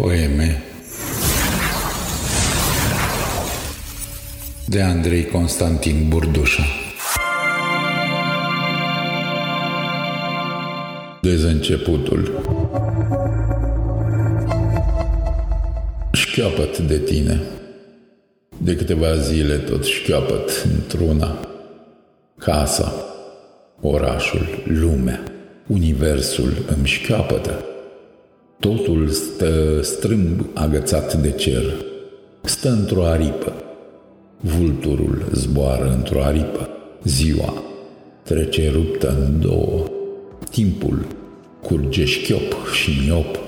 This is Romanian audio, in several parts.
Poeme de Andrei Constantin Burdușa. Dezenceputul Șchioapăt de tine. De câteva zile tot șchioapăt într-una. Casa, orașul, lumea, universul îmi șchioapătă Totul stă strâmb agățat de cer. Stă într-o aripă. Vulturul zboară într-o aripă. Ziua trece ruptă în două. Timpul curge șchiop și miop.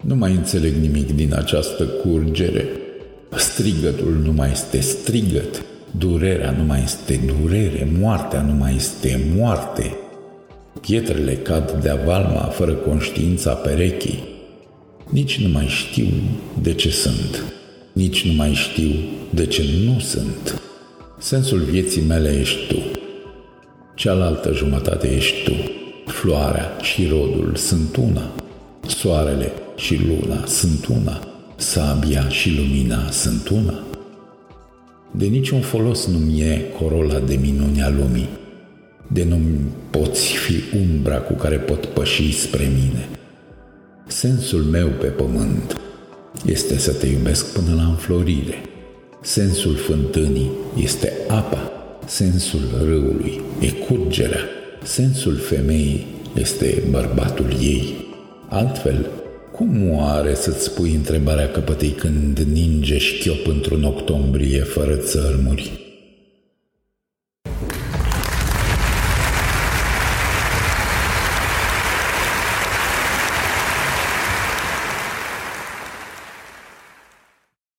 Nu mai înțeleg nimic din această curgere. Strigătul nu mai este strigăt. Durerea nu mai este durere. Moartea nu mai este moarte. Pietrele cad de avalma fără conștiința perechii. Nici nu mai știu de ce sunt, nici nu mai știu de ce nu sunt. Sensul vieții mele ești tu. Cealaltă jumătate ești tu. Floarea și rodul sunt una. Soarele și luna sunt una. Sabia și lumina sunt una. De niciun folos nu mi-e corola de minuni a lumii. De nu poți fi umbra cu care pot păși spre mine – Sensul meu pe pământ este să te iubesc până la înflorire. Sensul fântânii este apa, sensul râului e curgerea, sensul femeii este bărbatul ei. Altfel, cum oare să-ți pui întrebarea căpătei când ninge șchiop într-un octombrie fără țărmuri?